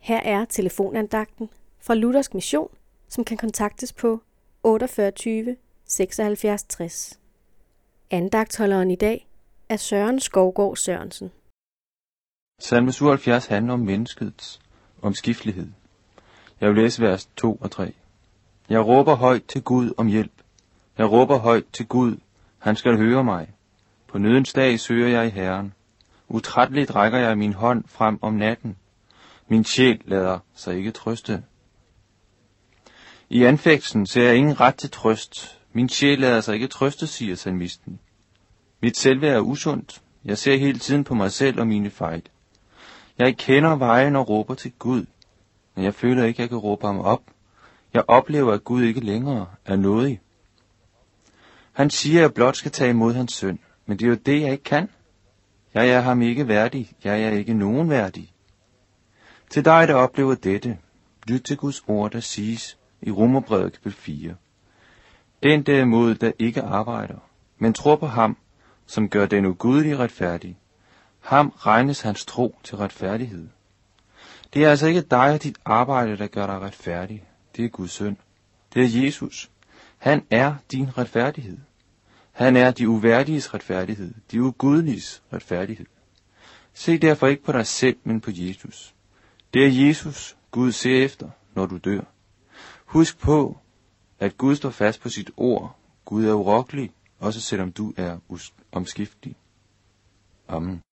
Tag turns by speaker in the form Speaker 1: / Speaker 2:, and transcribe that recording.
Speaker 1: Her er telefonandagten fra Luthersk Mission, som kan kontaktes på 48 76 60. Andagtholderen i dag er Søren Skovgård Sørensen.
Speaker 2: Salme 77 handler om menneskets omskiftelighed. Jeg vil læse vers 2 og 3. Jeg råber højt til Gud om hjælp. Jeg råber højt til Gud. Han skal høre mig. På nødens dag søger jeg i Herren. Utrætteligt rækker jeg min hånd frem om natten. Min sjæl lader sig ikke trøste. I anfægtelsen ser jeg ingen ret til trøst. Min sjæl lader sig ikke trøste, siger salmisten. Mit selvværd er usundt. Jeg ser hele tiden på mig selv og mine fejl. Jeg kender vejen og råber til Gud, men jeg føler ikke, at jeg kan råbe ham op. Jeg oplever, at Gud ikke længere er nådig. Han siger, at jeg blot skal tage imod hans søn, men det er jo det, jeg ikke kan. Jeg er ham ikke værdig. Jeg er ikke nogen værdig. Til dig, der oplever dette, lyt til Guds ord, der siges i Romerbrevet kapitel 4. Den derimod, der ikke arbejder, men tror på ham, som gør den ugudelige retfærdig, ham regnes hans tro til retfærdighed. Det er altså ikke dig og dit arbejde, der gør dig retfærdig. Det er Guds søn. Det er Jesus. Han er din retfærdighed. Han er de uværdiges retfærdighed, de ugudeliges retfærdighed. Se derfor ikke på dig selv, men på Jesus. Det er Jesus, Gud ser efter, når du dør. Husk på, at Gud står fast på sit ord. Gud er urokkelig, også selvom du er omskiftelig. Amen.